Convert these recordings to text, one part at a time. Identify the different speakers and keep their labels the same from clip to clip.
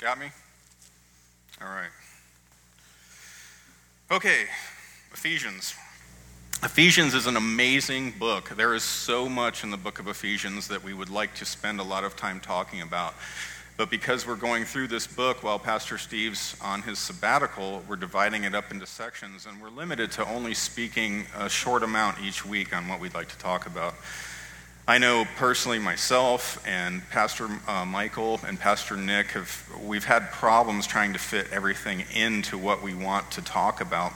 Speaker 1: Got me? All right. Okay, Ephesians. Ephesians is an amazing book. There is so much in the book of Ephesians that we would like to spend a lot of time talking about. But because we're going through this book while Pastor Steve's on his sabbatical, we're dividing it up into sections, and we're limited to only speaking a short amount each week on what we'd like to talk about. I know personally myself and Pastor uh, Michael and Pastor Nick have we've had problems trying to fit everything into what we want to talk about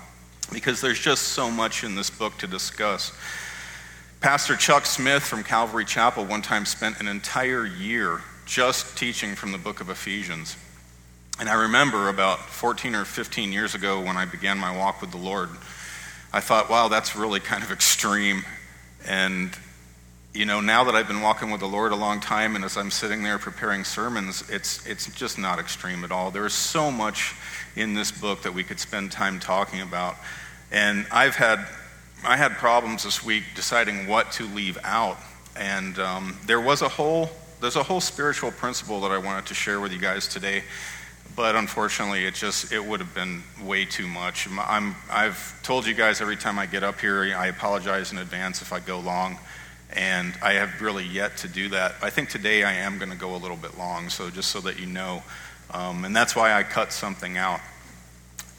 Speaker 1: because there's just so much in this book to discuss. Pastor Chuck Smith from Calvary Chapel one time spent an entire year just teaching from the book of Ephesians. And I remember about 14 or 15 years ago when I began my walk with the Lord, I thought, wow, that's really kind of extreme. And you know, now that I've been walking with the Lord a long time, and as I'm sitting there preparing sermons, it's, it's just not extreme at all. There is so much in this book that we could spend time talking about. And I've had, I had problems this week deciding what to leave out. And um, there was a whole, there's a whole spiritual principle that I wanted to share with you guys today. But unfortunately, it just, it would have been way too much. I'm, I've told you guys every time I get up here, I apologize in advance if I go long and I have really yet to do that. I think today I am going to go a little bit long, so just so that you know. Um, and that's why I cut something out.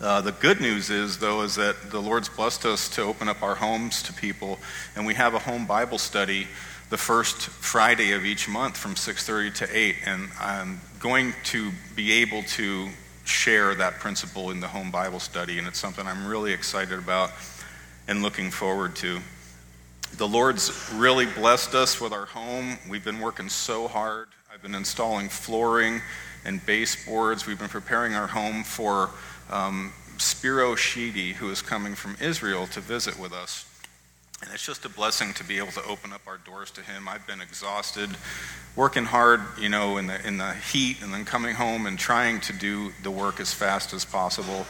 Speaker 1: Uh, the good news is, though, is that the Lord's blessed us to open up our homes to people, and we have a home Bible study the first Friday of each month from 6:30 to 8, and I'm going to be able to share that principle in the home Bible study, and it's something I'm really excited about and looking forward to. The Lord's really blessed us with our home. We've been working so hard. I've been installing flooring and baseboards. We've been preparing our home for um, Spiro Sheedy, who is coming from Israel to visit with us. And it's just a blessing to be able to open up our doors to him. I've been exhausted, working hard, you know, in the, in the heat, and then coming home and trying to do the work as fast as possible.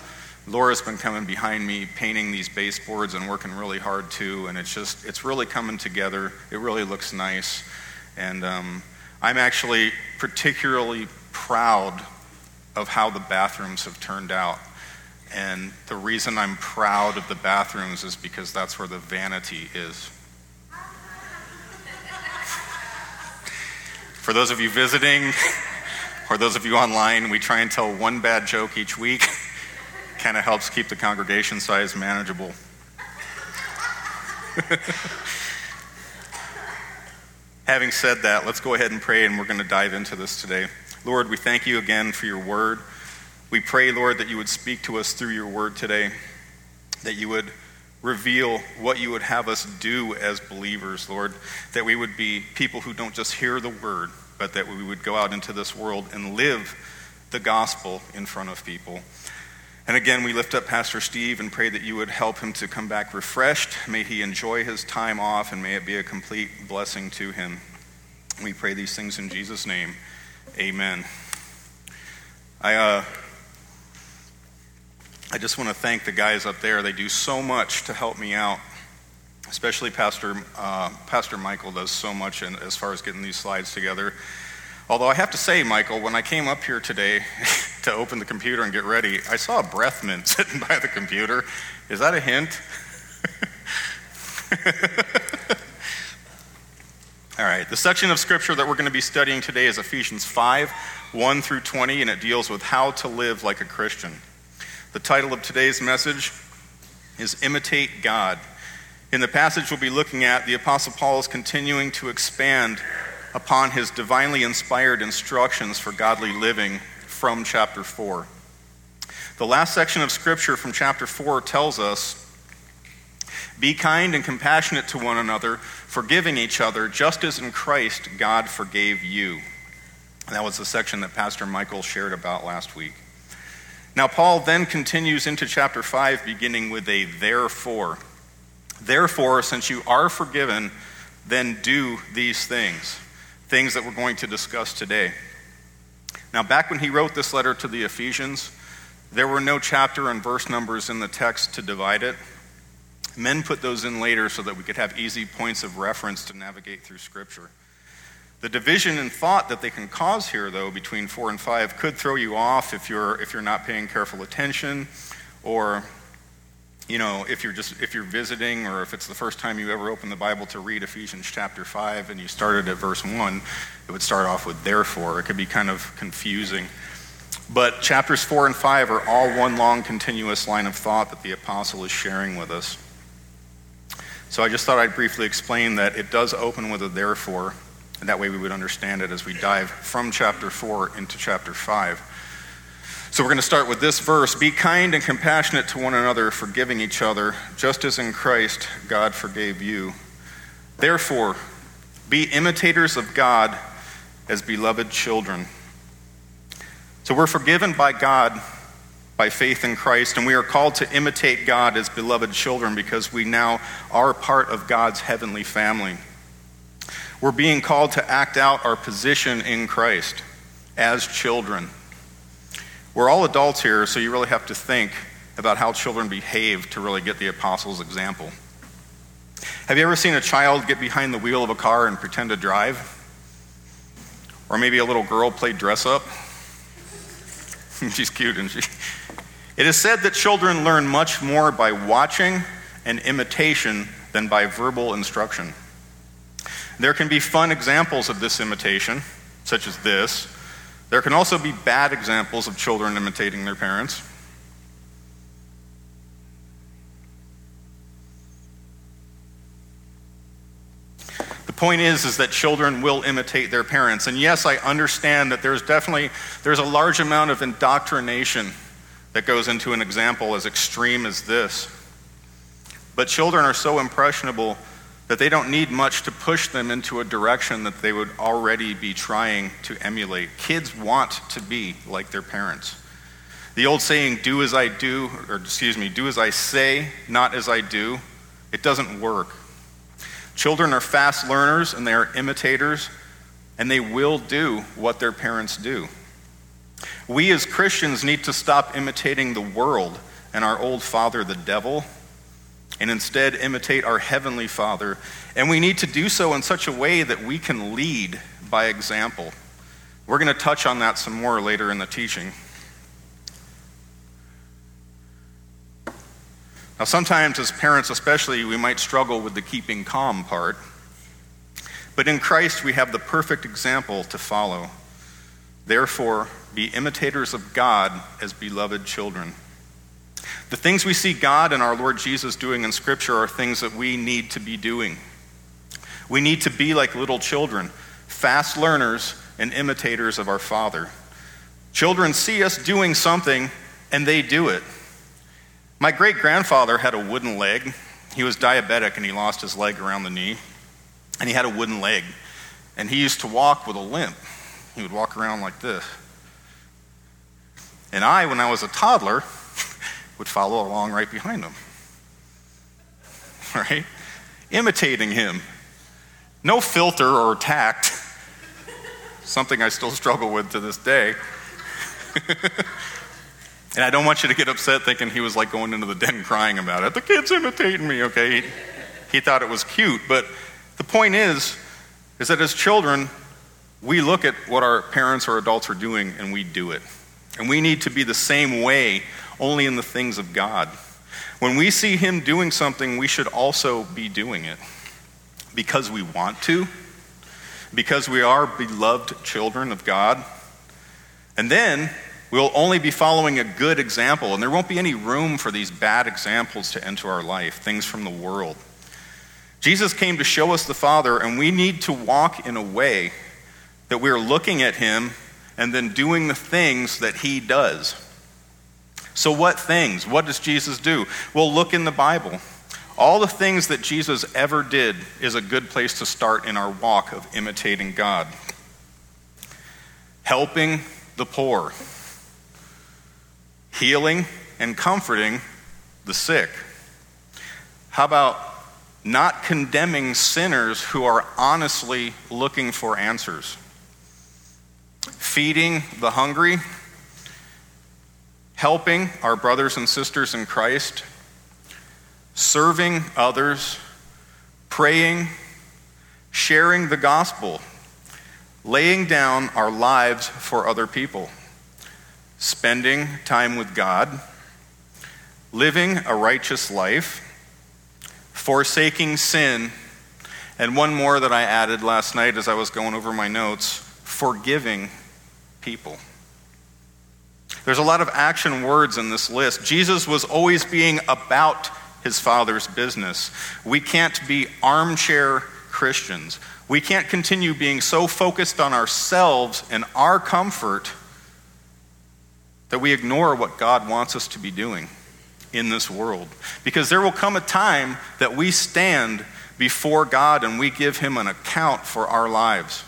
Speaker 1: Laura's been coming behind me, painting these baseboards and working really hard too. And it's just, it's really coming together. It really looks nice. And um, I'm actually particularly proud of how the bathrooms have turned out. And the reason I'm proud of the bathrooms is because that's where the vanity is. For those of you visiting, or those of you online, we try and tell one bad joke each week. kind of helps keep the congregation size manageable. Having said that, let's go ahead and pray, and we're going to dive into this today. Lord, we thank you again for your word. We pray, Lord, that you would speak to us through your word today, that you would reveal what you would have us do as believers, Lord, that we would be people who don't just hear the word, but that we would go out into this world and live the gospel in front of people. And again, we lift up Pastor Steve and pray that you would help him to come back refreshed. May he enjoy his time off and may it be a complete blessing to him. We pray these things in Jesus' name. Amen. I, uh, I just want to thank the guys up there. They do so much to help me out, especially Pastor, uh, Pastor Michael does so much in, as far as getting these slides together. Although I have to say, Michael, when I came up here today to open the computer and get ready, I saw a breath mint sitting by the computer. Is that a hint? All right, the section of scripture that we're going to be studying today is Ephesians 5 1 through 20, and it deals with how to live like a Christian. The title of today's message is Imitate God. In the passage we'll be looking at, the Apostle Paul is continuing to expand upon his divinely inspired instructions for godly living from chapter 4. The last section of scripture from chapter 4 tells us Be kind and compassionate to one another, forgiving each other, just as in Christ God forgave you. That was the section that Pastor Michael shared about last week. Now, Paul then continues into chapter 5, beginning with a therefore. Therefore, since you are forgiven, then do these things things that we're going to discuss today. Now, back when he wrote this letter to the Ephesians, there were no chapter and verse numbers in the text to divide it. Men put those in later so that we could have easy points of reference to navigate through Scripture. The division in thought that they can cause here, though, between 4 and 5 could throw you off if you're, if you're not paying careful attention or you know, if you're just if you're visiting or if it's the first time you ever open the Bible to read Ephesians chapter 5 and you started at verse 1, it would start off with therefore. It could be kind of confusing. But chapters 4 and 5 are all one long continuous line of thought that the apostle is sharing with us. So I just thought I'd briefly explain that it does open with a therefore, and that way we would understand it as we dive from chapter 4 into chapter 5. So we're going to start with this verse Be kind and compassionate to one another, forgiving each other, just as in Christ God forgave you. Therefore, be imitators of God as beloved children. So we're forgiven by God by faith in Christ, and we are called to imitate God as beloved children because we now are part of God's heavenly family. We're being called to act out our position in Christ as children. We're all adults here, so you really have to think about how children behave to really get the apostles' example. Have you ever seen a child get behind the wheel of a car and pretend to drive? Or maybe a little girl play dress up? She's cute, isn't she? It is said that children learn much more by watching and imitation than by verbal instruction. There can be fun examples of this imitation, such as this there can also be bad examples of children imitating their parents. The point is is that children will imitate their parents. And yes, I understand that there's definitely there's a large amount of indoctrination that goes into an example as extreme as this. But children are so impressionable that they don't need much to push them into a direction that they would already be trying to emulate. Kids want to be like their parents. The old saying, do as I do, or excuse me, do as I say, not as I do, it doesn't work. Children are fast learners and they are imitators, and they will do what their parents do. We as Christians need to stop imitating the world and our old father, the devil, and instead imitate our Heavenly Father. And we need to do so in such a way that we can lead by example. We're going to touch on that some more later in the teaching. Now, sometimes as parents, especially, we might struggle with the keeping calm part. But in Christ, we have the perfect example to follow. Therefore, be imitators of God as beloved children. The things we see God and our Lord Jesus doing in Scripture are things that we need to be doing. We need to be like little children, fast learners and imitators of our Father. Children see us doing something and they do it. My great grandfather had a wooden leg. He was diabetic and he lost his leg around the knee. And he had a wooden leg. And he used to walk with a limp. He would walk around like this. And I, when I was a toddler, would follow along right behind him. Right? Imitating him. No filter or tact. Something I still struggle with to this day. and I don't want you to get upset thinking he was like going into the den crying about it. The kid's imitating me, okay? He, he thought it was cute. But the point is, is that as children, we look at what our parents or adults are doing and we do it. And we need to be the same way only in the things of God. When we see Him doing something, we should also be doing it because we want to, because we are beloved children of God. And then we'll only be following a good example, and there won't be any room for these bad examples to enter our life, things from the world. Jesus came to show us the Father, and we need to walk in a way that we're looking at Him and then doing the things that He does. So, what things? What does Jesus do? Well, look in the Bible. All the things that Jesus ever did is a good place to start in our walk of imitating God. Helping the poor, healing and comforting the sick. How about not condemning sinners who are honestly looking for answers? Feeding the hungry helping our brothers and sisters in Christ, serving others, praying, sharing the gospel, laying down our lives for other people, spending time with God, living a righteous life, forsaking sin, and one more that I added last night as I was going over my notes forgiving people. There's a lot of action words in this list. Jesus was always being about his Father's business. We can't be armchair Christians. We can't continue being so focused on ourselves and our comfort that we ignore what God wants us to be doing in this world. Because there will come a time that we stand before God and we give Him an account for our lives.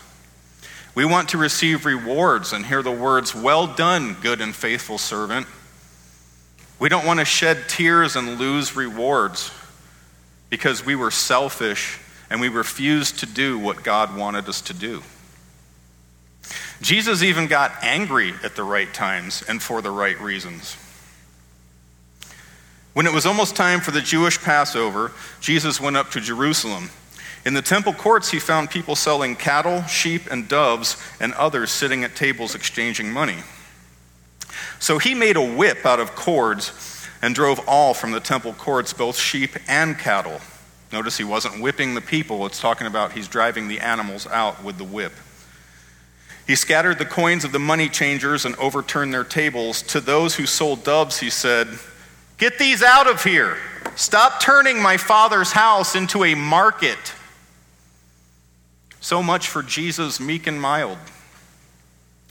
Speaker 1: We want to receive rewards and hear the words, Well done, good and faithful servant. We don't want to shed tears and lose rewards because we were selfish and we refused to do what God wanted us to do. Jesus even got angry at the right times and for the right reasons. When it was almost time for the Jewish Passover, Jesus went up to Jerusalem. In the temple courts, he found people selling cattle, sheep, and doves, and others sitting at tables exchanging money. So he made a whip out of cords and drove all from the temple courts, both sheep and cattle. Notice he wasn't whipping the people, it's talking about he's driving the animals out with the whip. He scattered the coins of the money changers and overturned their tables. To those who sold doves, he said, Get these out of here. Stop turning my father's house into a market. So much for Jesus, meek and mild.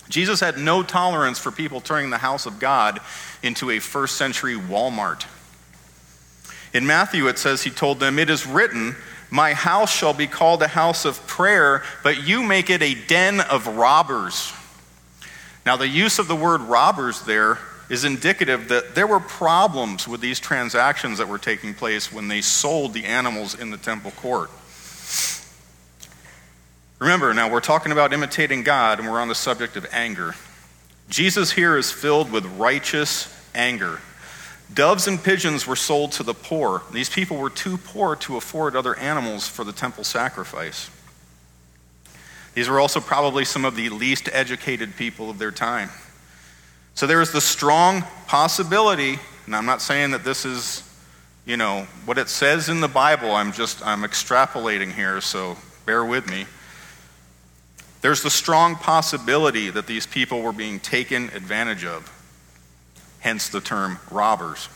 Speaker 1: Jesus had no tolerance for people turning the house of God into a first century Walmart. In Matthew, it says he told them, It is written, My house shall be called a house of prayer, but you make it a den of robbers. Now, the use of the word robbers there is indicative that there were problems with these transactions that were taking place when they sold the animals in the temple court. Remember, now we're talking about imitating God and we're on the subject of anger. Jesus here is filled with righteous anger. Doves and pigeons were sold to the poor. These people were too poor to afford other animals for the temple sacrifice. These were also probably some of the least educated people of their time. So there is the strong possibility, and I'm not saying that this is, you know, what it says in the Bible. I'm just, I'm extrapolating here, so bear with me. There's the strong possibility that these people were being taken advantage of, hence the term robbers.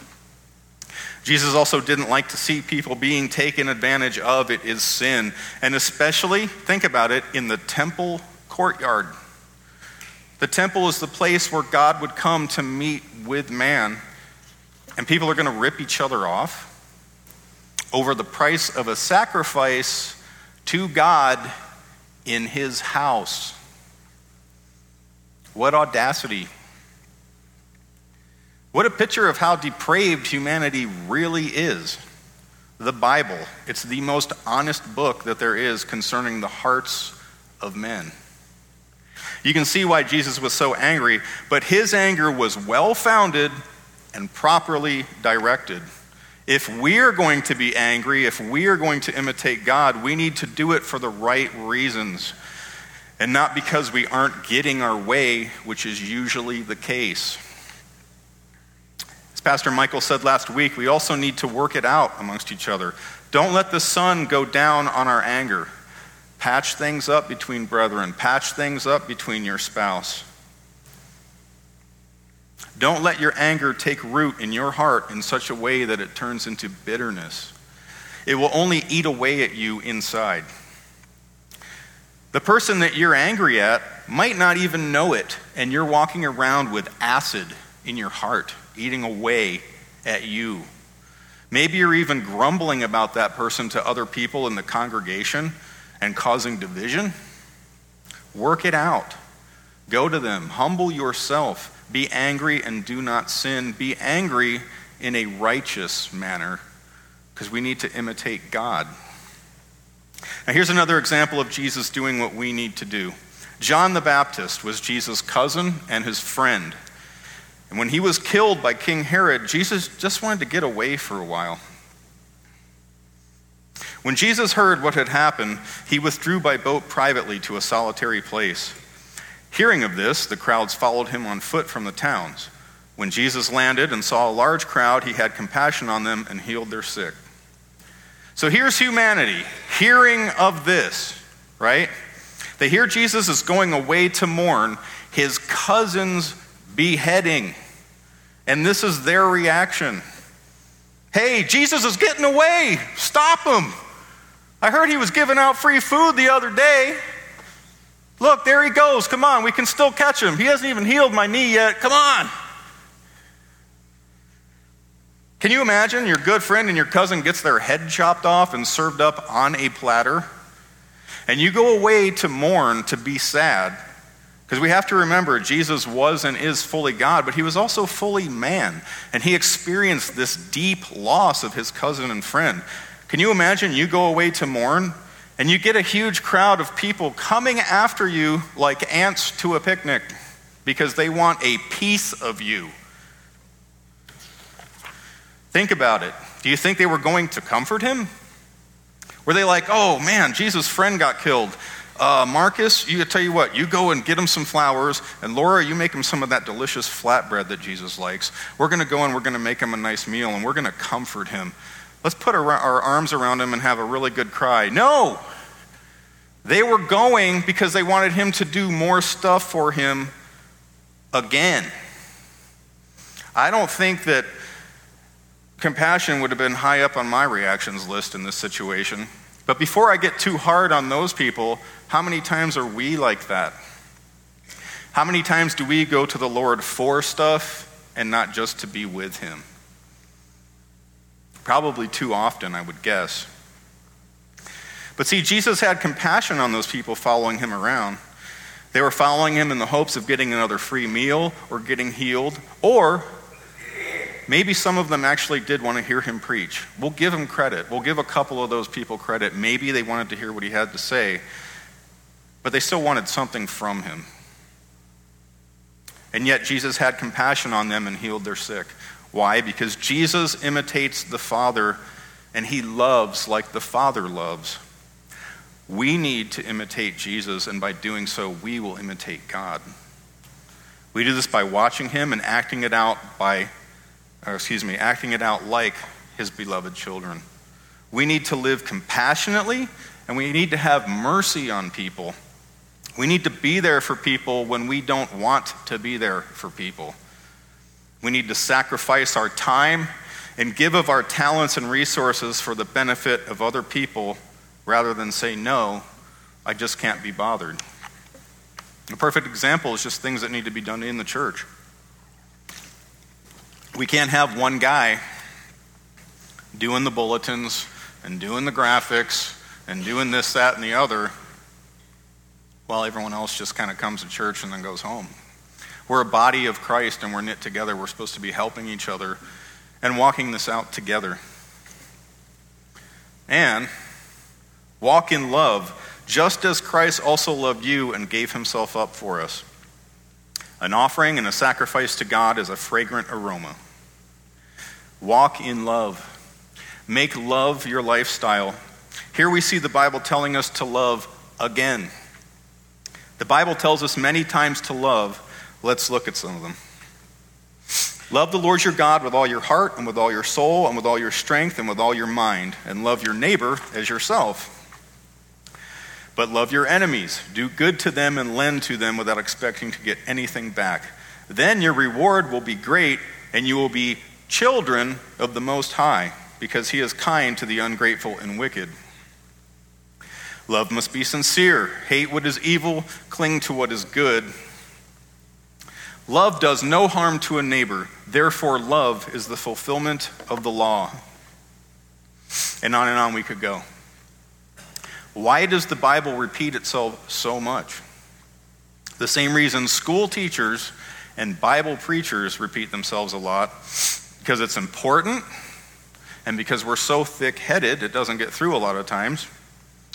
Speaker 1: Jesus also didn't like to see people being taken advantage of. It is sin. And especially, think about it, in the temple courtyard. The temple is the place where God would come to meet with man, and people are going to rip each other off over the price of a sacrifice to God in his house. What audacity! What a picture of how depraved humanity really is. The Bible, it's the most honest book that there is concerning the hearts of men. You can see why Jesus was so angry, but his anger was well founded and properly directed. If we're going to be angry, if we are going to imitate God, we need to do it for the right reasons and not because we aren't getting our way, which is usually the case. As Pastor Michael said last week, we also need to work it out amongst each other. Don't let the sun go down on our anger. Patch things up between brethren, patch things up between your spouse. Don't let your anger take root in your heart in such a way that it turns into bitterness. It will only eat away at you inside. The person that you're angry at might not even know it, and you're walking around with acid in your heart, eating away at you. Maybe you're even grumbling about that person to other people in the congregation and causing division, work it out. Go to them, humble yourself, be angry and do not sin. Be angry in a righteous manner because we need to imitate God. Now, here's another example of Jesus doing what we need to do. John the Baptist was Jesus' cousin and his friend. And when he was killed by King Herod, Jesus just wanted to get away for a while. When Jesus heard what had happened, he withdrew by boat privately to a solitary place. Hearing of this, the crowds followed him on foot from the towns. When Jesus landed and saw a large crowd, he had compassion on them and healed their sick. So here's humanity hearing of this, right? They hear Jesus is going away to mourn his cousin's beheading. And this is their reaction. Hey, Jesus is getting away. Stop him. I heard he was giving out free food the other day. Look, there he goes. Come on, we can still catch him. He hasn't even healed my knee yet. Come on. Can you imagine your good friend and your cousin gets their head chopped off and served up on a platter? And you go away to mourn, to be sad. Because we have to remember, Jesus was and is fully God, but he was also fully man. And he experienced this deep loss of his cousin and friend. Can you imagine you go away to mourn and you get a huge crowd of people coming after you like ants to a picnic because they want a piece of you? Think about it. Do you think they were going to comfort him? Were they like, oh man, Jesus' friend got killed? Uh, Marcus, you tell you what, you go and get him some flowers, and Laura, you make him some of that delicious flatbread that Jesus likes. We're going to go and we're going to make him a nice meal, and we're going to comfort him. Let's put our, arms around him and have a really good cry. No! They were going because they wanted him to do more stuff for him again. I don't think that compassion would have been high up on my reactions list in this situation. But before I get too hard on those people, how many times are we like that? How many times do we go to the Lord for stuff and not just to be with Him? Probably too often, I would guess. But see, Jesus had compassion on those people following him around. They were following him in the hopes of getting another free meal or getting healed, or maybe some of them actually did want to hear him preach. We'll give him credit. We'll give a couple of those people credit. Maybe they wanted to hear what he had to say, but they still wanted something from him. And yet, Jesus had compassion on them and healed their sick. Why? Because Jesus imitates the Father and he loves like the Father loves. We need to imitate Jesus, and by doing so, we will imitate God. We do this by watching him and acting it out by, excuse me, acting it out like his beloved children. We need to live compassionately and we need to have mercy on people. We need to be there for people when we don't want to be there for people. We need to sacrifice our time and give of our talents and resources for the benefit of other people rather than say, no, I just can't be bothered. A perfect example is just things that need to be done in the church. We can't have one guy doing the bulletins and doing the graphics and doing this, that, and the other while everyone else just kind of comes to church and then goes home. We're a body of Christ and we're knit together. We're supposed to be helping each other and walking this out together. And walk in love, just as Christ also loved you and gave himself up for us. An offering and a sacrifice to God is a fragrant aroma. Walk in love. Make love your lifestyle. Here we see the Bible telling us to love again. The Bible tells us many times to love. Let's look at some of them. Love the Lord your God with all your heart and with all your soul and with all your strength and with all your mind, and love your neighbor as yourself. But love your enemies, do good to them and lend to them without expecting to get anything back. Then your reward will be great, and you will be children of the Most High, because he is kind to the ungrateful and wicked. Love must be sincere. Hate what is evil, cling to what is good. Love does no harm to a neighbor. Therefore, love is the fulfillment of the law. And on and on we could go. Why does the Bible repeat itself so much? The same reason school teachers and Bible preachers repeat themselves a lot because it's important and because we're so thick headed, it doesn't get through a lot of times.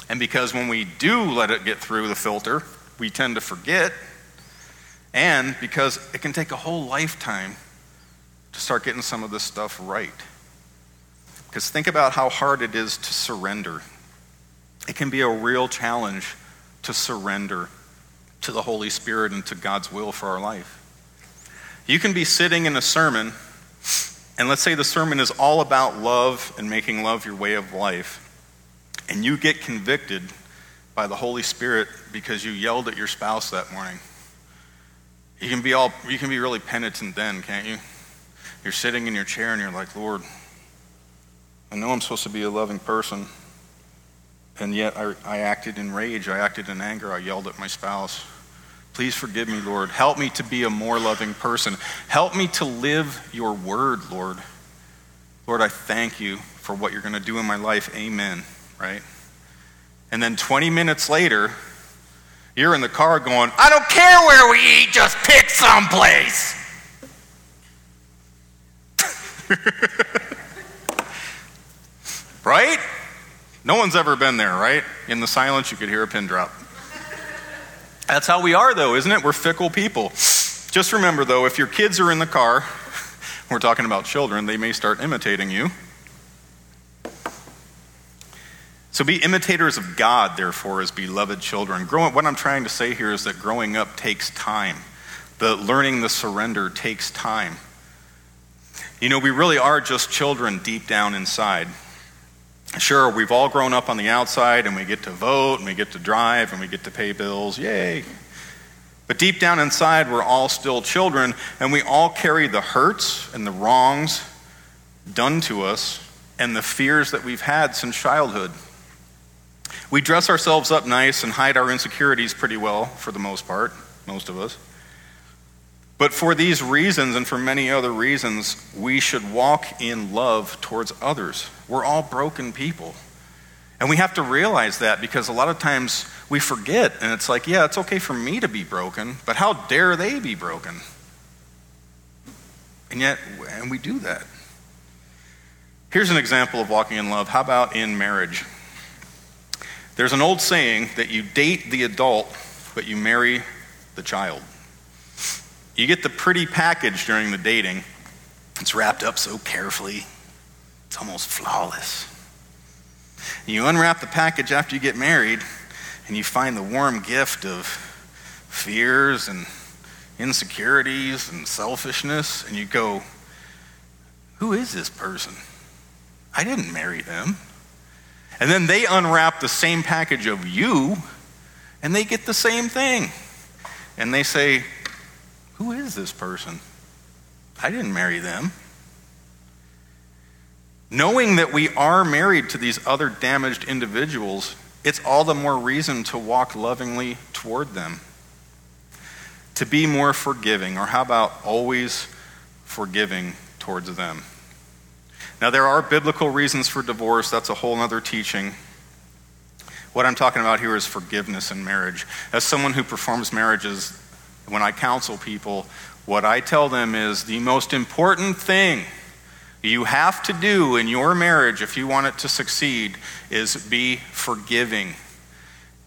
Speaker 1: And because when we do let it get through the filter, we tend to forget. And because it can take a whole lifetime to start getting some of this stuff right. Because think about how hard it is to surrender. it can be a real challenge to surrender to the Holy Spirit and to God's will for our life. You can be sitting in a sermon, and let's say the sermon is all about love and making love your way of life, and you get convicted by the Holy Spirit because you yelled at your spouse that morning. You can be all you can be really penitent then, can't you? You're sitting in your chair and you're like, Lord, I know I'm supposed to be a loving person, and yet I, I acted in rage, I acted in anger, I yelled at my spouse. Please forgive me, Lord. Help me to be a more loving person. Help me to live your word, Lord. Lord, I thank you for what you're going to do in my life. Amen. Right? And then 20 minutes later, you're in the car going, I don't care where we eat, just pick someplace. right? No one's ever been there, right? In the silence, you could hear a pin drop. That's how we are, though, isn't it? We're fickle people. Just remember, though, if your kids are in the car, we're talking about children, they may start imitating you. So be imitators of God, therefore, as beloved children. Growing, what I'm trying to say here is that growing up takes time. The learning the surrender takes time. You know, we really are just children deep down inside. Sure, we've all grown up on the outside and we get to vote and we get to drive and we get to pay bills. Yay. But deep down inside, we're all still children and we all carry the hurts and the wrongs done to us and the fears that we've had since childhood. We dress ourselves up nice and hide our insecurities pretty well, for the most part, most of us. But for these reasons and for many other reasons, we should walk in love towards others. We're all broken people. And we have to realize that because a lot of times we forget, and it's like, yeah, it's okay for me to be broken, but how dare they be broken? And yet, and we do that. Here's an example of walking in love. How about in marriage? There's an old saying that you date the adult, but you marry the child. You get the pretty package during the dating. It's wrapped up so carefully, it's almost flawless. You unwrap the package after you get married, and you find the warm gift of fears and insecurities and selfishness, and you go, Who is this person? I didn't marry them. And then they unwrap the same package of you, and they get the same thing. And they say, who is this person? I didn't marry them. Knowing that we are married to these other damaged individuals, it's all the more reason to walk lovingly toward them. To be more forgiving, or how about always forgiving towards them? Now, there are biblical reasons for divorce. That's a whole other teaching. What I'm talking about here is forgiveness in marriage. As someone who performs marriages, when I counsel people, what I tell them is the most important thing you have to do in your marriage if you want it to succeed is be forgiving.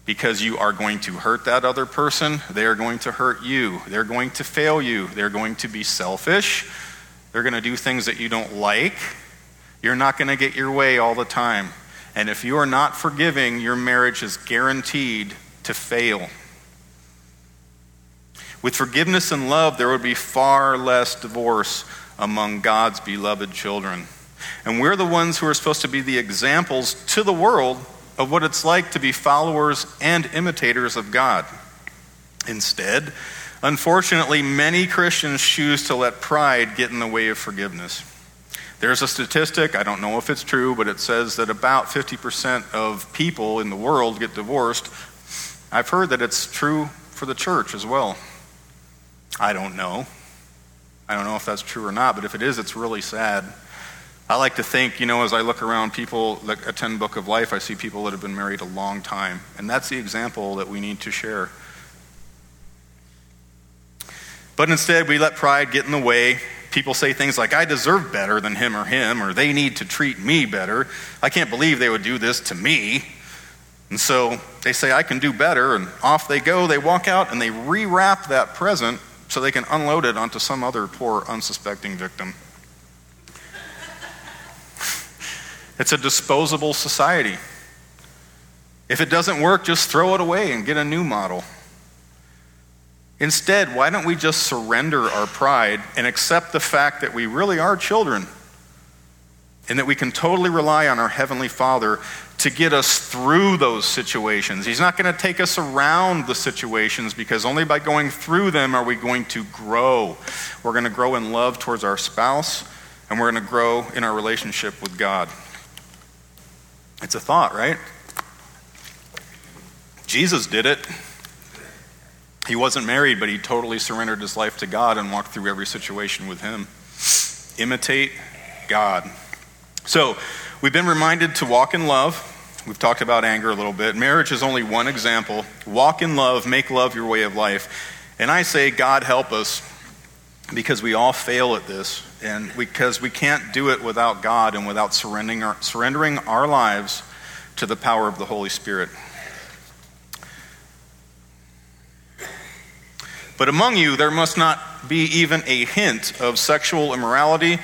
Speaker 1: Because you are going to hurt that other person, they are going to hurt you, they're going to fail you, they're going to be selfish, they're going to do things that you don't like. You're not going to get your way all the time. And if you are not forgiving, your marriage is guaranteed to fail. With forgiveness and love, there would be far less divorce among God's beloved children. And we're the ones who are supposed to be the examples to the world of what it's like to be followers and imitators of God. Instead, unfortunately, many Christians choose to let pride get in the way of forgiveness. There's a statistic, I don't know if it's true, but it says that about 50% of people in the world get divorced. I've heard that it's true for the church as well. I don't know. I don't know if that's true or not, but if it is, it's really sad. I like to think, you know, as I look around people that attend Book of Life, I see people that have been married a long time. And that's the example that we need to share. But instead, we let pride get in the way. People say things like, I deserve better than him or him, or they need to treat me better. I can't believe they would do this to me. And so they say, I can do better, and off they go. They walk out and they rewrap that present so they can unload it onto some other poor, unsuspecting victim. It's a disposable society. If it doesn't work, just throw it away and get a new model. Instead, why don't we just surrender our pride and accept the fact that we really are children and that we can totally rely on our Heavenly Father to get us through those situations. He's not going to take us around the situations because only by going through them are we going to grow. We're going to grow in love towards our spouse and we're going to grow in our relationship with God. It's a thought, right? Jesus did it. He wasn't married, but he totally surrendered his life to God and walked through every situation with Him. Imitate God. So, we've been reminded to walk in love. We've talked about anger a little bit. Marriage is only one example. Walk in love, make love your way of life. And I say, God help us because we all fail at this, and because we can't do it without God and without surrendering our, surrendering our lives to the power of the Holy Spirit. But among you, there must not be even a hint of sexual immorality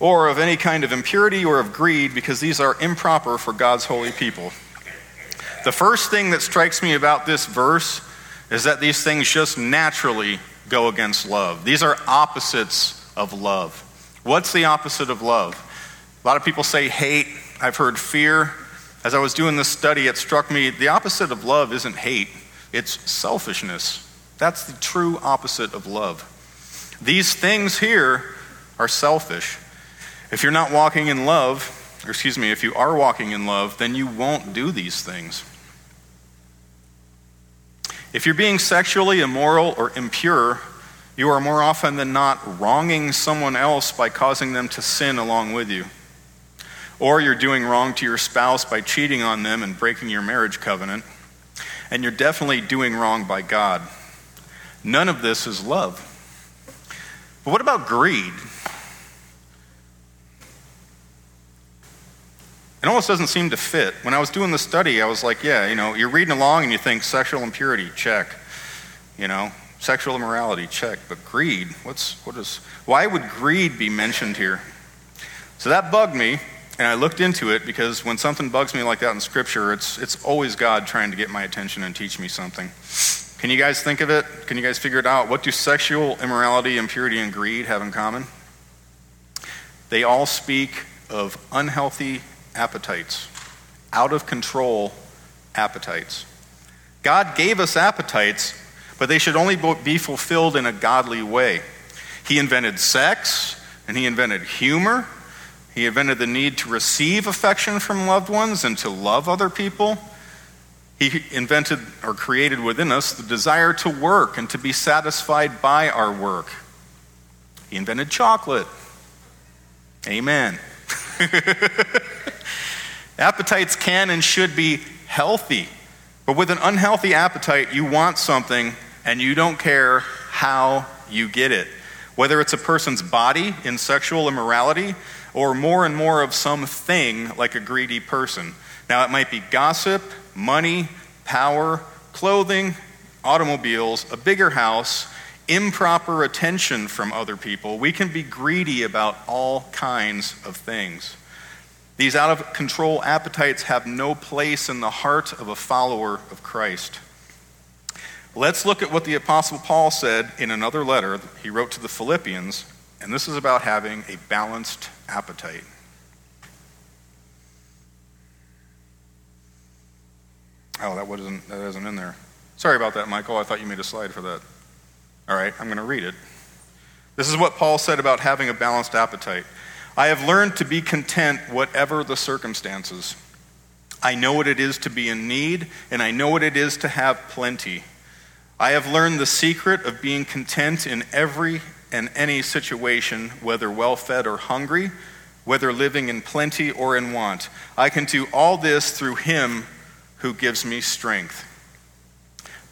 Speaker 1: or of any kind of impurity or of greed, because these are improper for God's holy people. The first thing that strikes me about this verse is that these things just naturally go against love. These are opposites of love. What's the opposite of love? A lot of people say hate. I've heard fear. As I was doing this study, it struck me the opposite of love isn't hate, it's selfishness. That's the true opposite of love. These things here are selfish. If you're not walking in love, or excuse me, if you are walking in love, then you won't do these things. If you're being sexually immoral or impure, you are more often than not wronging someone else by causing them to sin along with you. Or you're doing wrong to your spouse by cheating on them and breaking your marriage covenant. And you're definitely doing wrong by God. None of this is love. But what about greed? It almost doesn't seem to fit. When I was doing the study, I was like, yeah, you know, you're reading along and you think sexual impurity, check. You know, sexual immorality, check. But greed, what's, what is, why would greed be mentioned here? So that bugged me, and I looked into it because when something bugs me like that in Scripture, it's, it's always God trying to get my attention and teach me something. Can you guys think of it? Can you guys figure it out? What do sexual immorality, impurity, and greed have in common? They all speak of unhealthy appetites, out of control appetites. God gave us appetites, but they should only be fulfilled in a godly way. He invented sex, and He invented humor. He invented the need to receive affection from loved ones and to love other people. He invented or created within us the desire to work and to be satisfied by our work. He invented chocolate. Amen. Appetites can and should be healthy. But with an unhealthy appetite, you want something and you don't care how you get it. Whether it's a person's body in sexual immorality or more and more of something like a greedy person. Now, it might be gossip, money, power, clothing, automobiles, a bigger house, improper attention from other people. We can be greedy about all kinds of things. These out of control appetites have no place in the heart of a follower of Christ. Let's look at what the Apostle Paul said in another letter he wrote to the Philippians, and this is about having a balanced appetite. Oh, that wasn't that isn't in there. Sorry about that, Michael. I thought you made a slide for that. All right, I'm going to read it. This is what Paul said about having a balanced appetite. I have learned to be content whatever the circumstances. I know what it is to be in need, and I know what it is to have plenty. I have learned the secret of being content in every and any situation, whether well fed or hungry, whether living in plenty or in want. I can do all this through Him who gives me strength.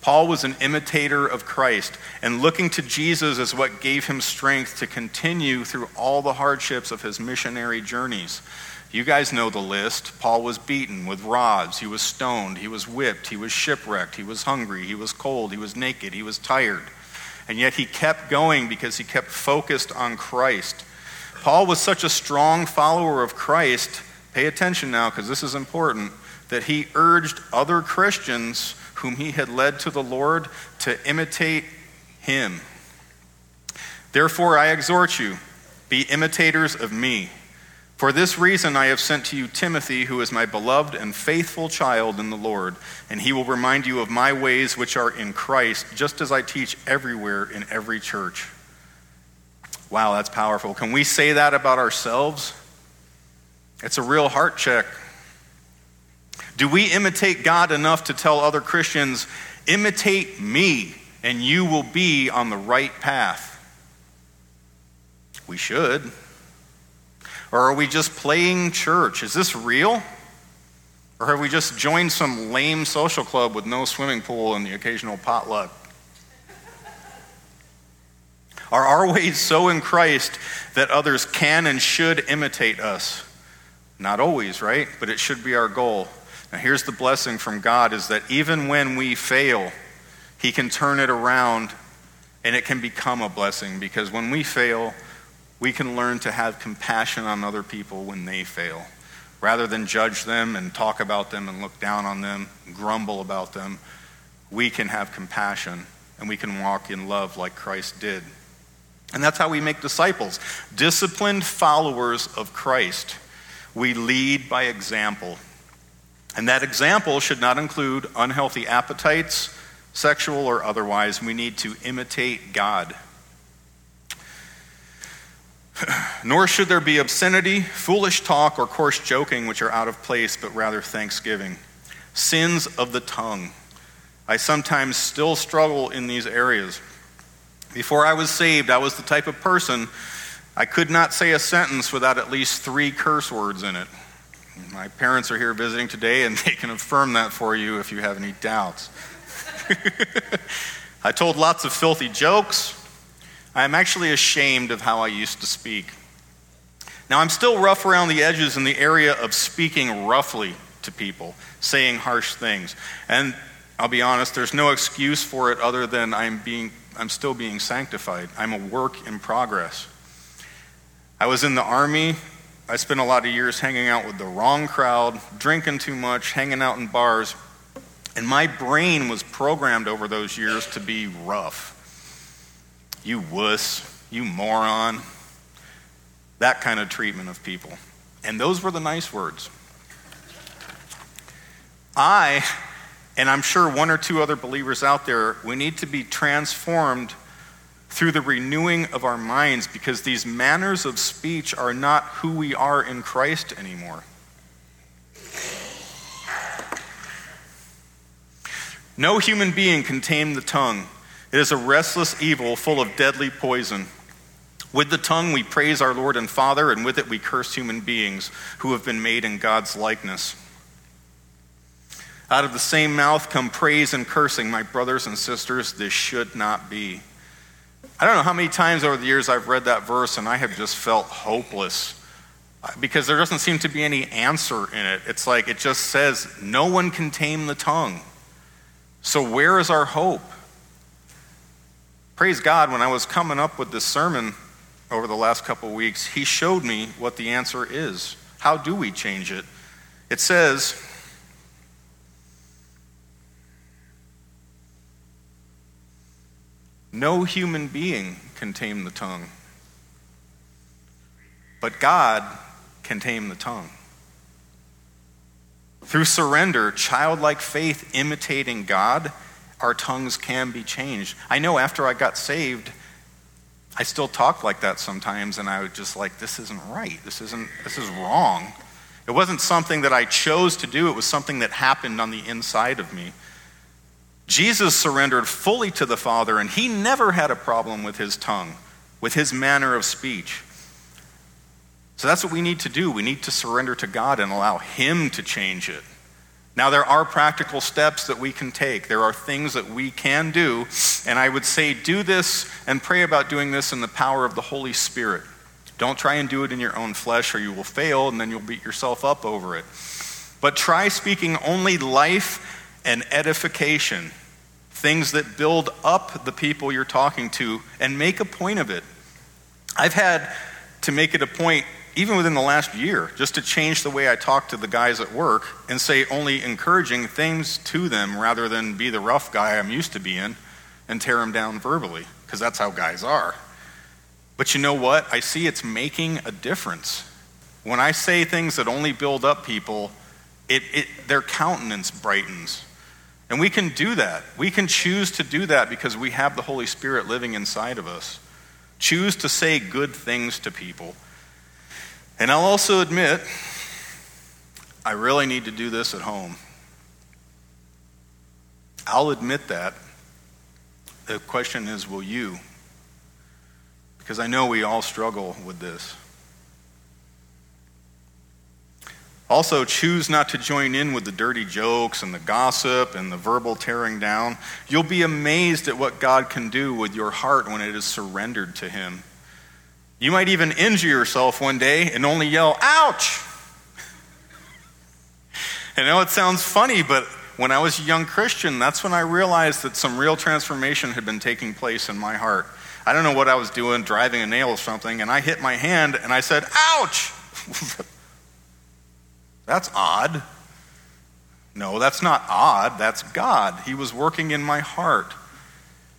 Speaker 1: Paul was an imitator of Christ, and looking to Jesus is what gave him strength to continue through all the hardships of his missionary journeys. You guys know the list. Paul was beaten with rods, he was stoned, he was whipped, he was shipwrecked, he was hungry, he was cold, he was naked, he was tired. And yet he kept going because he kept focused on Christ. Paul was such a strong follower of Christ. Pay attention now because this is important that he urged other Christians whom he had led to the Lord to imitate him. Therefore, I exhort you, be imitators of me. For this reason, I have sent to you Timothy, who is my beloved and faithful child in the Lord, and he will remind you of my ways which are in Christ, just as I teach everywhere in every church. Wow, that's powerful. Can we say that about ourselves? It's a real heart check. Do we imitate God enough to tell other Christians, imitate me, and you will be on the right path? We should. Or are we just playing church? Is this real? Or have we just joined some lame social club with no swimming pool and the occasional potluck? Are our ways so in Christ that others can and should imitate us? Not always, right? But it should be our goal. Now here's the blessing from God is that even when we fail, he can turn it around and it can become a blessing because when we fail, we can learn to have compassion on other people when they fail. Rather than judge them and talk about them and look down on them, grumble about them, we can have compassion and we can walk in love like Christ did. And that's how we make disciples disciplined followers of Christ. We lead by example. And that example should not include unhealthy appetites, sexual or otherwise. We need to imitate God. Nor should there be obscenity, foolish talk, or coarse joking, which are out of place, but rather thanksgiving. Sins of the tongue. I sometimes still struggle in these areas. Before I was saved, I was the type of person I could not say a sentence without at least three curse words in it. My parents are here visiting today, and they can affirm that for you if you have any doubts. I told lots of filthy jokes. I am actually ashamed of how I used to speak. Now, I'm still rough around the edges in the area of speaking roughly to people, saying harsh things. And I'll be honest, there's no excuse for it other than I'm, being, I'm still being sanctified. I'm a work in progress. I was in the army. I spent a lot of years hanging out with the wrong crowd, drinking too much, hanging out in bars. And my brain was programmed over those years to be rough you wuss, you moron, that kind of treatment of people. And those were the nice words. I, and I'm sure one or two other believers out there, we need to be transformed through the renewing of our minds because these manners of speech are not who we are in Christ anymore. No human being can tame the tongue. It is a restless evil full of deadly poison. With the tongue we praise our Lord and Father, and with it we curse human beings who have been made in God's likeness. Out of the same mouth come praise and cursing, my brothers and sisters. This should not be. I don't know how many times over the years I've read that verse and I have just felt hopeless uh, because there doesn't seem to be any answer in it. It's like it just says, no one can tame the tongue. So where is our hope? Praise God, when I was coming up with this sermon over the last couple weeks, he showed me what the answer is. How do we change it? It says, No human being can tame the tongue, but God can tame the tongue. Through surrender, childlike faith imitating God, our tongues can be changed. I know after I got saved, I still talk like that sometimes, and I was just like, this isn't right. This isn't, this is wrong. It wasn't something that I chose to do, it was something that happened on the inside of me. Jesus surrendered fully to the Father, and he never had a problem with his tongue, with his manner of speech. So that's what we need to do. We need to surrender to God and allow him to change it. Now, there are practical steps that we can take. There are things that we can do. And I would say, do this and pray about doing this in the power of the Holy Spirit. Don't try and do it in your own flesh, or you will fail, and then you'll beat yourself up over it. But try speaking only life and edification, things that build up the people you're talking to, and make a point of it. I've had to make it a point even within the last year, just to change the way I talk to the guys at work and say only encouraging things to them rather than be the rough guy I'm used to being and tear them down verbally, because that's how guys are. But you know what? I see it's making a difference. When I say things that only build up people, it, it, their countenance brightens. And we can do that. We can choose to do that because we have the Holy Spirit living inside of us. Choose to say good things to people. And I'll also admit, I really need to do this at home. I'll admit that. The question is, will you? Because I know we all struggle with this. Also, choose not to join in with the dirty jokes and the gossip and the verbal tearing down. You'll be amazed at what God can do with your heart when it is surrendered to Him. You might even injure yourself one day and only yell, ouch! I know it sounds funny, but when I was a young Christian, that's when I realized that some real transformation had been taking place in my heart. I don't know what I was doing, driving a nail or something, and I hit my hand and I said, ouch! That's odd. No, that's not odd. That's God. He was working in my heart.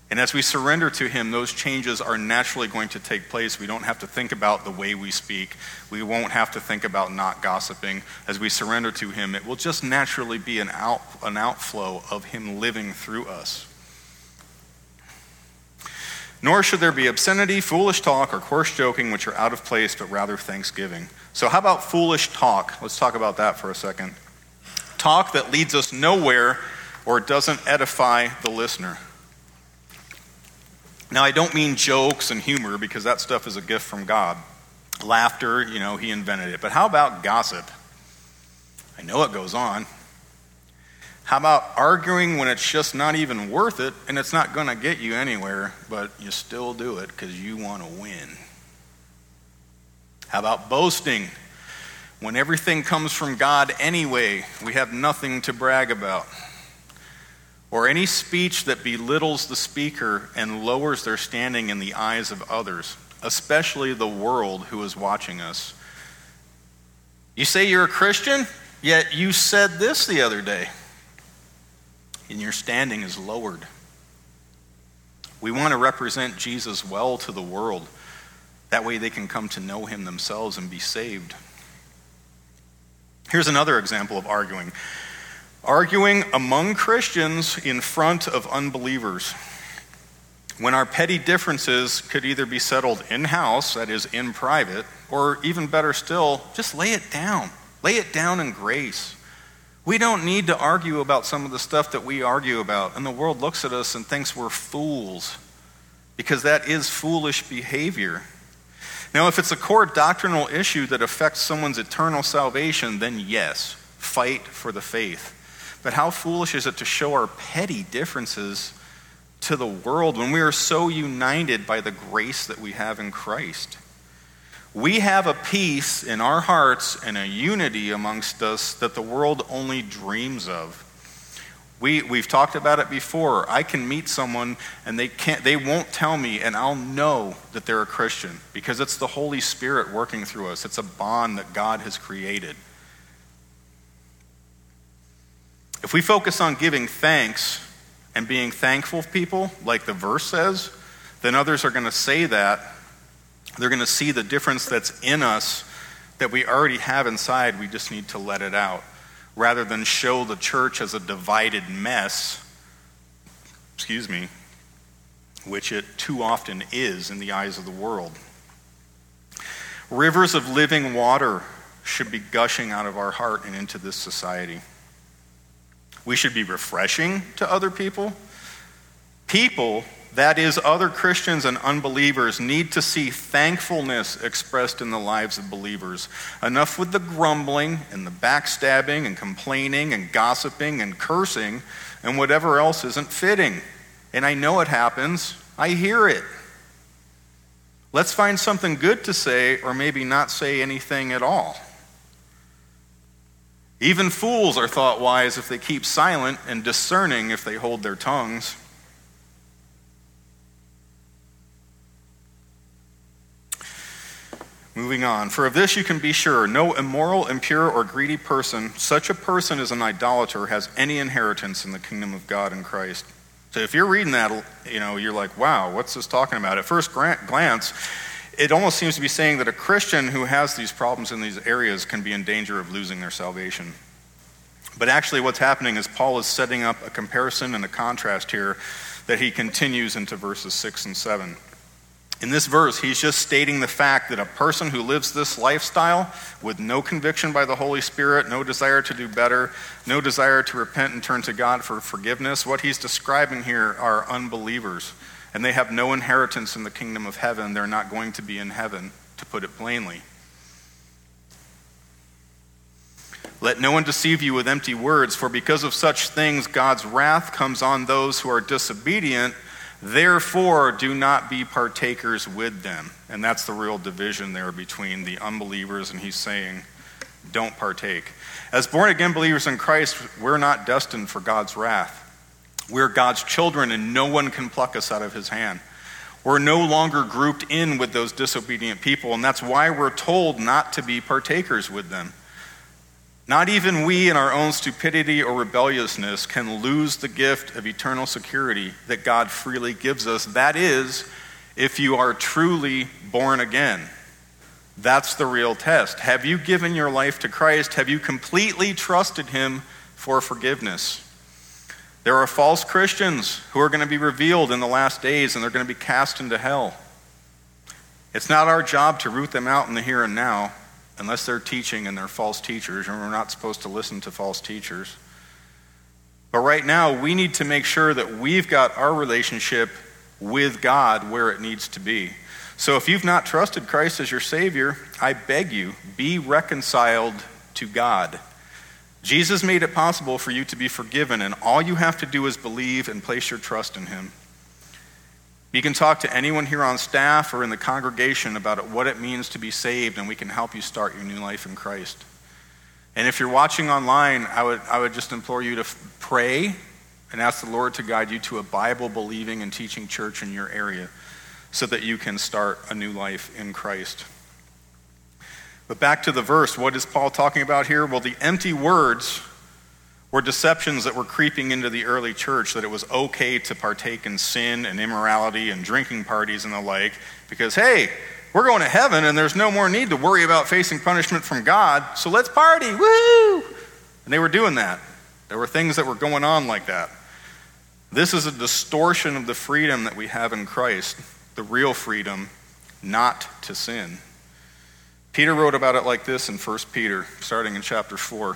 Speaker 1: And as we surrender to Him, those changes are naturally going to take place. We don't have to think about the way we speak. We won't have to think about not gossiping. As we surrender to Him, it will just naturally be an, out, an outflow of Him living through us. Nor should there be obscenity, foolish talk, or coarse joking, which are out of place, but rather thanksgiving. So, how about foolish talk? Let's talk about that for a second. Talk that leads us nowhere or doesn't edify the listener. Now, I don't mean jokes and humor because that stuff is a gift from God. Laughter, you know, He invented it. But how about gossip? I know it goes on. How about arguing when it's just not even worth it and it's not going to get you anywhere, but you still do it because you want to win? How about boasting? When everything comes from God anyway, we have nothing to brag about. Or any speech that belittles the speaker and lowers their standing in the eyes of others, especially the world who is watching us. You say you're a Christian, yet you said this the other day, and your standing is lowered. We want to represent Jesus well to the world. That way they can come to know him themselves and be saved. Here's another example of arguing arguing among Christians in front of unbelievers. When our petty differences could either be settled in house, that is, in private, or even better still, just lay it down. Lay it down in grace. We don't need to argue about some of the stuff that we argue about, and the world looks at us and thinks we're fools because that is foolish behavior. Now, if it's a core doctrinal issue that affects someone's eternal salvation, then yes, fight for the faith. But how foolish is it to show our petty differences to the world when we are so united by the grace that we have in Christ? We have a peace in our hearts and a unity amongst us that the world only dreams of. We, we've talked about it before. I can meet someone and they, can't, they won't tell me, and I'll know that they're a Christian because it's the Holy Spirit working through us. It's a bond that God has created. If we focus on giving thanks and being thankful people, like the verse says, then others are going to say that. They're going to see the difference that's in us that we already have inside. We just need to let it out rather than show the church as a divided mess, excuse me, which it too often is in the eyes of the world. Rivers of living water should be gushing out of our heart and into this society. We should be refreshing to other people. People that is, other Christians and unbelievers need to see thankfulness expressed in the lives of believers. Enough with the grumbling and the backstabbing and complaining and gossiping and cursing and whatever else isn't fitting. And I know it happens, I hear it. Let's find something good to say or maybe not say anything at all. Even fools are thought wise if they keep silent and discerning if they hold their tongues. Moving on. For of this you can be sure no immoral, impure, or greedy person, such a person as an idolater, has any inheritance in the kingdom of God in Christ. So if you're reading that, you know, you're like, wow, what's this talking about? At first glance, it almost seems to be saying that a Christian who has these problems in these areas can be in danger of losing their salvation. But actually, what's happening is Paul is setting up a comparison and a contrast here that he continues into verses 6 and 7. In this verse, he's just stating the fact that a person who lives this lifestyle with no conviction by the Holy Spirit, no desire to do better, no desire to repent and turn to God for forgiveness, what he's describing here are unbelievers. And they have no inheritance in the kingdom of heaven. They're not going to be in heaven, to put it plainly. Let no one deceive you with empty words, for because of such things God's wrath comes on those who are disobedient. Therefore, do not be partakers with them. And that's the real division there between the unbelievers, and he's saying, don't partake. As born again believers in Christ, we're not destined for God's wrath. We're God's children, and no one can pluck us out of his hand. We're no longer grouped in with those disobedient people, and that's why we're told not to be partakers with them. Not even we, in our own stupidity or rebelliousness, can lose the gift of eternal security that God freely gives us. That is, if you are truly born again. That's the real test. Have you given your life to Christ? Have you completely trusted Him for forgiveness? There are false Christians who are going to be revealed in the last days and they're going to be cast into hell. It's not our job to root them out in the here and now unless they're teaching and they're false teachers, and we're not supposed to listen to false teachers. But right now, we need to make sure that we've got our relationship with God where it needs to be. So if you've not trusted Christ as your Savior, I beg you, be reconciled to God. Jesus made it possible for you to be forgiven, and all you have to do is believe and place your trust in Him. You can talk to anyone here on staff or in the congregation about what it means to be saved, and we can help you start your new life in Christ. And if you're watching online, I would, I would just implore you to pray and ask the Lord to guide you to a Bible believing and teaching church in your area so that you can start a new life in Christ. But back to the verse, what is Paul talking about here? Well, the empty words were deceptions that were creeping into the early church that it was okay to partake in sin and immorality and drinking parties and the like because, hey, we're going to heaven and there's no more need to worry about facing punishment from God, so let's party, woo! And they were doing that. There were things that were going on like that. This is a distortion of the freedom that we have in Christ, the real freedom not to sin. Peter wrote about it like this in 1 Peter, starting in chapter 4.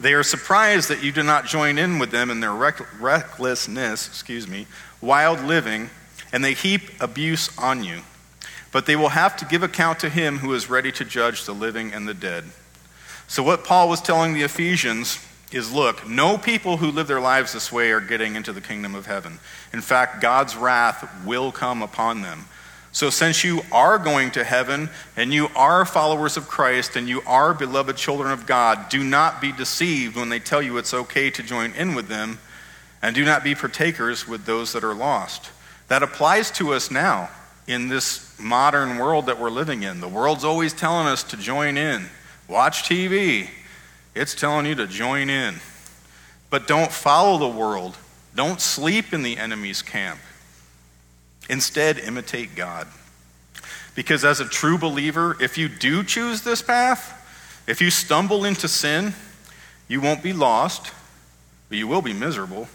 Speaker 1: They are surprised that you do not join in with them in their rec- recklessness, excuse me, wild living, and they heap abuse on you. But they will have to give account to him who is ready to judge the living and the dead. So, what Paul was telling the Ephesians is look, no people who live their lives this way are getting into the kingdom of heaven. In fact, God's wrath will come upon them. So, since you are going to heaven and you are followers of Christ and you are beloved children of God, do not be deceived when they tell you it's okay to join in with them, and do not be partakers with those that are lost. That applies to us now in this modern world that we're living in. The world's always telling us to join in. Watch TV, it's telling you to join in. But don't follow the world, don't sleep in the enemy's camp. Instead, imitate God. Because as a true believer, if you do choose this path, if you stumble into sin, you won't be lost, but you will be miserable.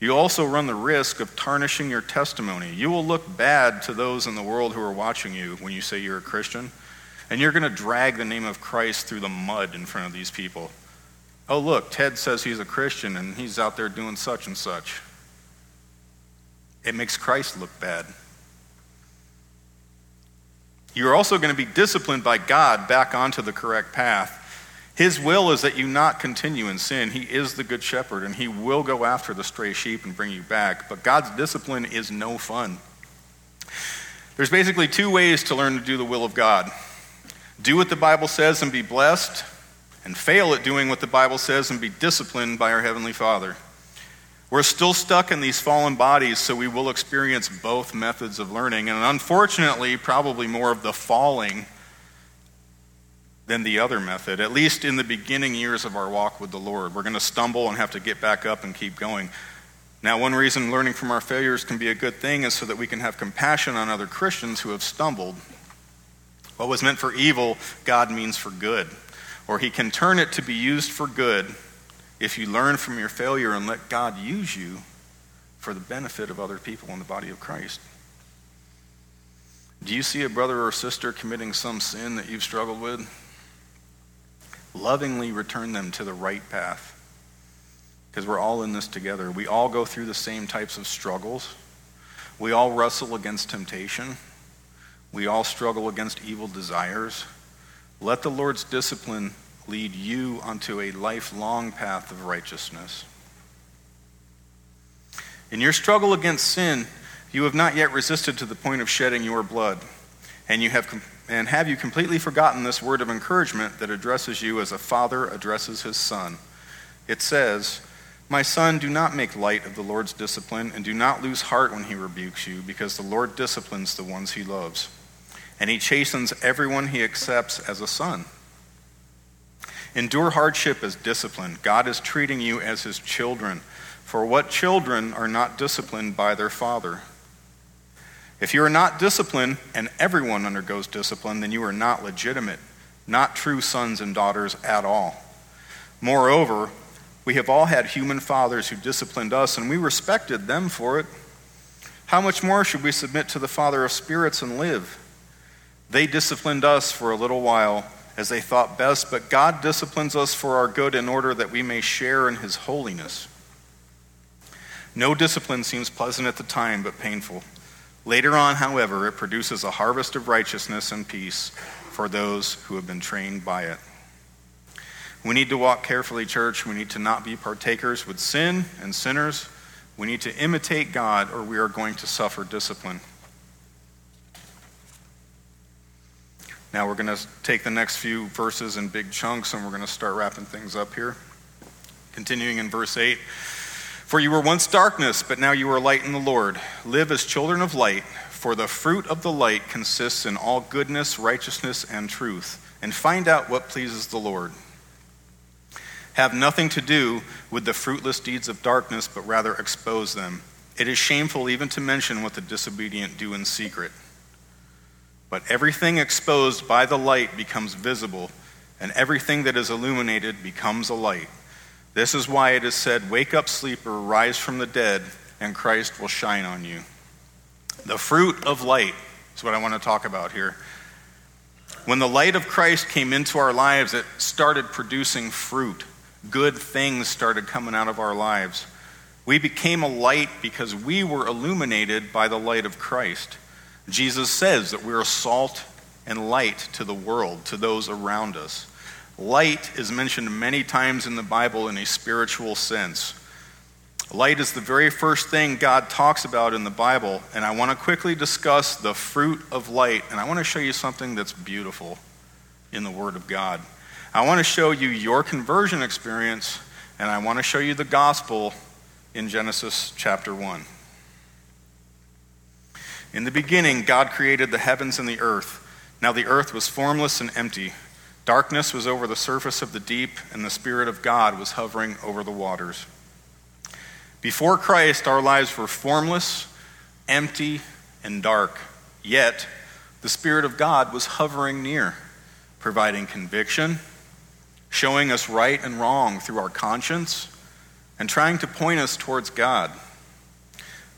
Speaker 1: You also run the risk of tarnishing your testimony. You will look bad to those in the world who are watching you when you say you're a Christian, and you're going to drag the name of Christ through the mud in front of these people. Oh, look, Ted says he's a Christian and he's out there doing such and such. It makes Christ look bad. You're also going to be disciplined by God back onto the correct path. His will is that you not continue in sin. He is the good shepherd, and he will go after the stray sheep and bring you back. But God's discipline is no fun. There's basically two ways to learn to do the will of God do what the Bible says and be blessed, and fail at doing what the Bible says and be disciplined by our Heavenly Father. We're still stuck in these fallen bodies, so we will experience both methods of learning, and unfortunately, probably more of the falling than the other method, at least in the beginning years of our walk with the Lord. We're going to stumble and have to get back up and keep going. Now, one reason learning from our failures can be a good thing is so that we can have compassion on other Christians who have stumbled. What was meant for evil, God means for good. Or He can turn it to be used for good if you learn from your failure and let God use you for the benefit of other people in the body of Christ. Do you see a brother or sister committing some sin that you've struggled with? Lovingly return them to the right path because we're all in this together. We all go through the same types of struggles. We all wrestle against temptation. We all struggle against evil desires. Let the Lord's discipline lead you onto a lifelong path of righteousness. In your struggle against sin, you have not yet resisted to the point of shedding your blood. And, you have, and have you completely forgotten this word of encouragement that addresses you as a father addresses his son? It says, my son, do not make light of the Lord's discipline, and do not lose heart when he rebukes you, because the Lord disciplines the ones he loves. And he chastens everyone he accepts as a son. Endure hardship as discipline. God is treating you as his children. For what children are not disciplined by their father? If you are not disciplined, and everyone undergoes discipline, then you are not legitimate, not true sons and daughters at all. Moreover, we have all had human fathers who disciplined us, and we respected them for it. How much more should we submit to the Father of spirits and live? They disciplined us for a little while as they thought best, but God disciplines us for our good in order that we may share in His holiness. No discipline seems pleasant at the time, but painful. Later on, however, it produces a harvest of righteousness and peace for those who have been trained by it. We need to walk carefully, church. We need to not be partakers with sin and sinners. We need to imitate God, or we are going to suffer discipline. Now we're going to take the next few verses in big chunks and we're going to start wrapping things up here. Continuing in verse 8 For you were once darkness, but now you are light in the Lord. Live as children of light, for the fruit of the light consists in all goodness, righteousness, and truth. And find out what pleases the Lord have nothing to do with the fruitless deeds of darkness, but rather expose them. It is shameful even to mention what the disobedient do in secret. But everything exposed by the light becomes visible, and everything that is illuminated becomes a light. This is why it is said, Wake up, sleeper, rise from the dead, and Christ will shine on you. The fruit of light is what I want to talk about here. When the light of Christ came into our lives, it started producing fruit good things started coming out of our lives. We became a light because we were illuminated by the light of Christ. Jesus says that we're salt and light to the world, to those around us. Light is mentioned many times in the Bible in a spiritual sense. Light is the very first thing God talks about in the Bible, and I want to quickly discuss the fruit of light, and I want to show you something that's beautiful in the Word of God. I want to show you your conversion experience, and I want to show you the gospel in Genesis chapter 1. In the beginning, God created the heavens and the earth. Now the earth was formless and empty. Darkness was over the surface of the deep, and the Spirit of God was hovering over the waters. Before Christ, our lives were formless, empty, and dark. Yet, the Spirit of God was hovering near, providing conviction showing us right and wrong through our conscience, and trying to point us towards God.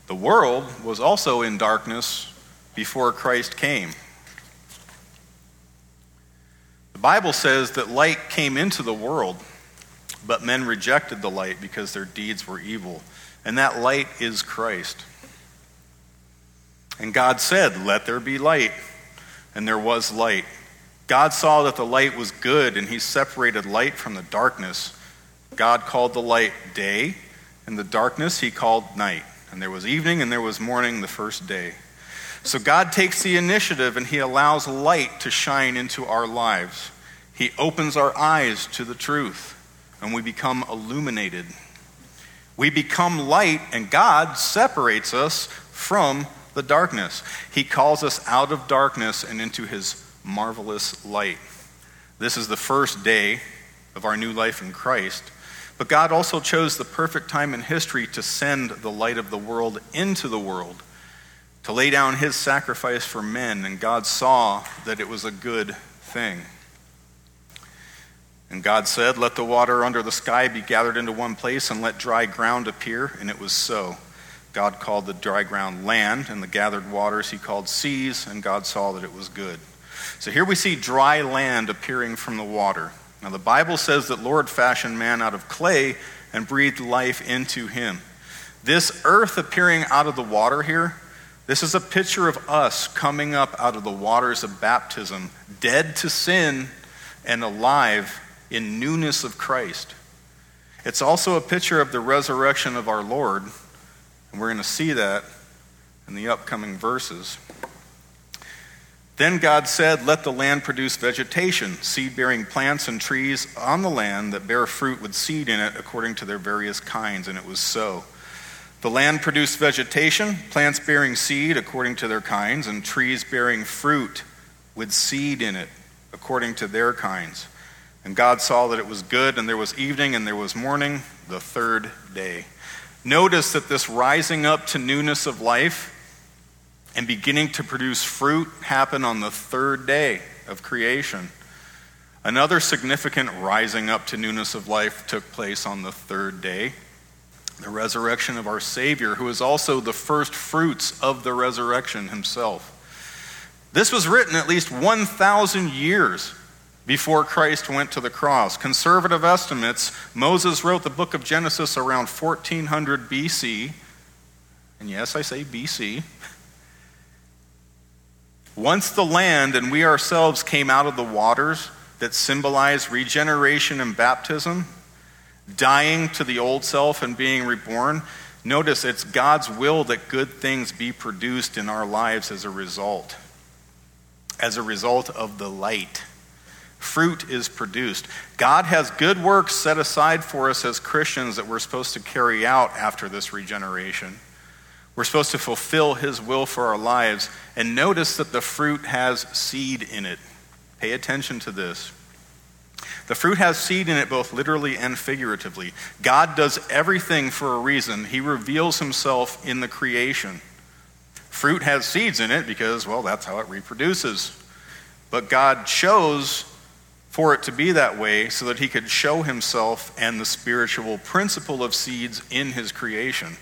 Speaker 1: The world was also in darkness before Christ came. The Bible says that light came into the world, but men rejected the light because their deeds were evil. And that light is Christ. And God said, Let there be light. and there was light. God saw that the light was good, and he separated light from the darkness. God called the light day, and the darkness he called night. And there was evening, and there was morning the first day. So God takes the initiative, and he allows light to shine into our lives. He opens our eyes to the truth, and we become illuminated. We become light, and God separates us from the darkness. He calls us out of darkness and into his marvelous light. This is the first day of our new life in Christ. But God also chose the perfect time in history to send the light of the world into the world, to lay down his sacrifice for men, and God saw that it was a good thing. And God said, Let the water under the sky be gathered into one place, and let dry ground appear. And it was so. God called the dry ground land, and the gathered waters he called seas, and God saw that it was good. So here we see dry land appearing from the water. Now the Bible says that Lord fashioned man out of clay and breathed life into him. This earth appearing out of the water here, this is a picture of us coming up out of the waters of baptism, dead to sin and alive in newness of Christ. It's also a picture of the resurrection of our Lord and we're going to see that in the upcoming verses. Then God said, Let the land produce vegetation, seed bearing plants and trees on the land that bear fruit with seed in it according to their various kinds. And it was so. The land produced vegetation, plants bearing seed according to their kinds, and trees bearing fruit with seed in it according to their kinds. And God saw that it was good, and there was evening and there was morning, the third day. Notice that this rising up to newness of life and beginning to produce fruit happened on the third day of creation. Another significant rising up to newness of life took place on the third day the resurrection of our Savior, who is also the first fruits of the resurrection himself. This was written at least 1,000 years before Christ went to the cross. Conservative estimates, Moses wrote the book of Genesis around 1400 BC. And yes, I say BC. Once the land and we ourselves came out of the waters that symbolize regeneration and baptism, dying to the old self and being reborn, notice it's God's will that good things be produced in our lives as a result. As a result of the light fruit is produced. God has good works set aside for us as Christians that we're supposed to carry out after this regeneration. We're supposed to fulfill His will for our lives. And notice that the fruit has seed in it. Pay attention to this. The fruit has seed in it both literally and figuratively. God does everything for a reason, He reveals Himself in the creation. Fruit has seeds in it because, well, that's how it reproduces. But God chose for it to be that way so that he could show himself and the spiritual principle of seeds in his creation.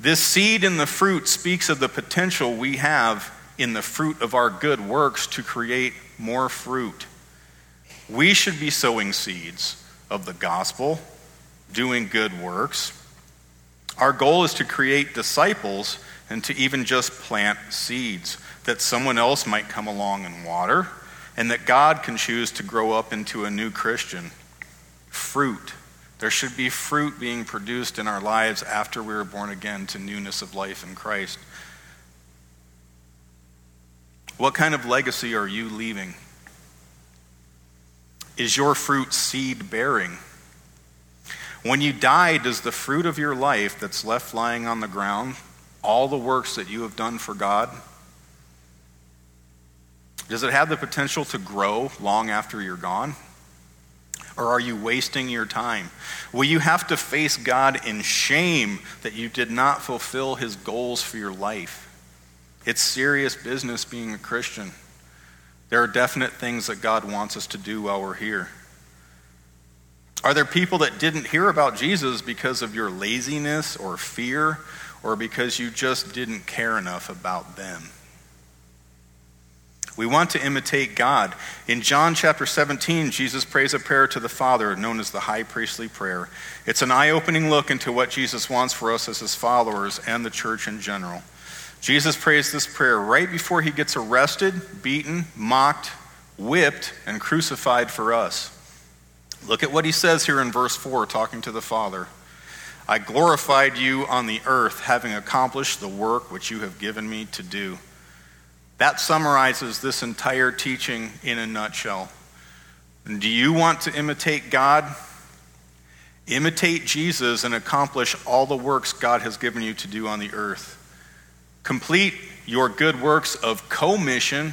Speaker 1: This seed in the fruit speaks of the potential we have in the fruit of our good works to create more fruit. We should be sowing seeds of the gospel, doing good works. Our goal is to create disciples and to even just plant seeds that someone else might come along and water and that God can choose to grow up into a new Christian. Fruit. There should be fruit being produced in our lives after we are born again to newness of life in Christ. What kind of legacy are you leaving? Is your fruit seed bearing? When you die, does the fruit of your life that's left lying on the ground, all the works that you have done for God, does it have the potential to grow long after you're gone? Or are you wasting your time? Will you have to face God in shame that you did not fulfill his goals for your life? It's serious business being a Christian. There are definite things that God wants us to do while we're here. Are there people that didn't hear about Jesus because of your laziness or fear or because you just didn't care enough about them? We want to imitate God. In John chapter 17, Jesus prays a prayer to the Father known as the high priestly prayer. It's an eye opening look into what Jesus wants for us as his followers and the church in general. Jesus prays this prayer right before he gets arrested, beaten, mocked, whipped, and crucified for us. Look at what he says here in verse 4, talking to the Father. I glorified you on the earth, having accomplished the work which you have given me to do. That summarizes this entire teaching in a nutshell. Do you want to imitate God? Imitate Jesus and accomplish all the works God has given you to do on the earth. Complete your good works of commission,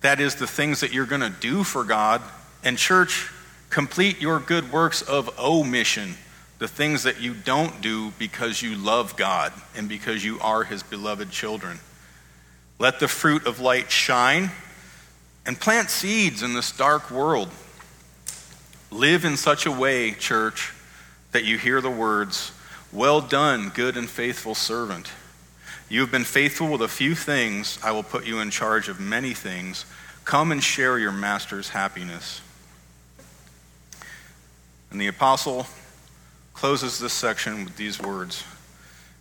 Speaker 1: that is, the things that you're going to do for God. And, church, complete your good works of omission, the things that you don't do because you love God and because you are His beloved children. Let the fruit of light shine and plant seeds in this dark world. Live in such a way, church, that you hear the words, Well done, good and faithful servant. You have been faithful with a few things. I will put you in charge of many things. Come and share your master's happiness. And the apostle closes this section with these words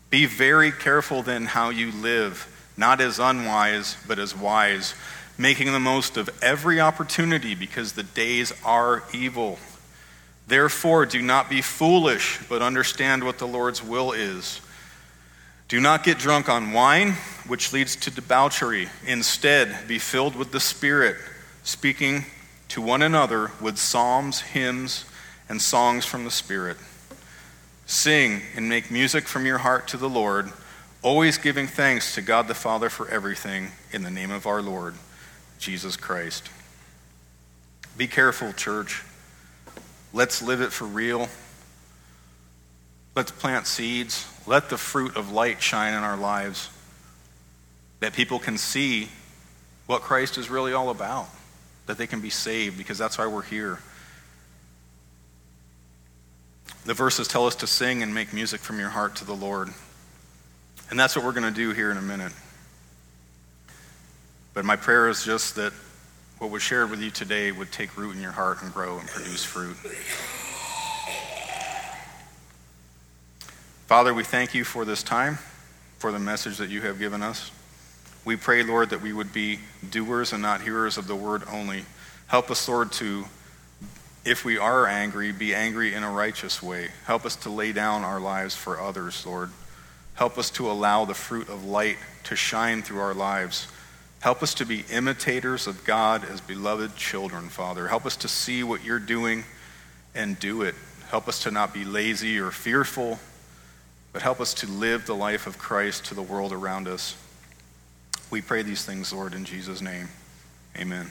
Speaker 1: Be very careful then how you live not as unwise, but as wise, making the most of every opportunity because the days are evil. Therefore, do not be foolish, but understand what the Lord's will is. Do not get drunk on wine, which leads to debauchery. Instead, be filled with the Spirit, speaking to one another with psalms, hymns, and songs from the Spirit. Sing and make music from your heart to the Lord always giving thanks to God the Father for everything in the name of our Lord, Jesus Christ. Be careful, church. Let's live it for real. Let's plant seeds. Let the fruit of light shine in our lives that people can see what Christ is really all about, that they can be saved, because that's why we're here. The verses tell us to sing and make music from your heart to the Lord. And that's what we're going to do here in a minute. But my prayer is just that what was shared with you today would take root in your heart and grow and produce fruit. Father, we thank you for this time, for the message that you have given us. We pray, Lord, that we would be doers and not hearers of the word only. Help us, Lord, to, if we are angry, be angry in a righteous way. Help us to lay down our lives for others, Lord. Help us to allow the fruit of light to shine through our lives. Help us to be imitators of God as beloved children, Father. Help us to see what you're doing and do it. Help us to not be lazy or fearful, but help us to live the life of Christ to the world around us. We pray these things, Lord, in Jesus' name. Amen.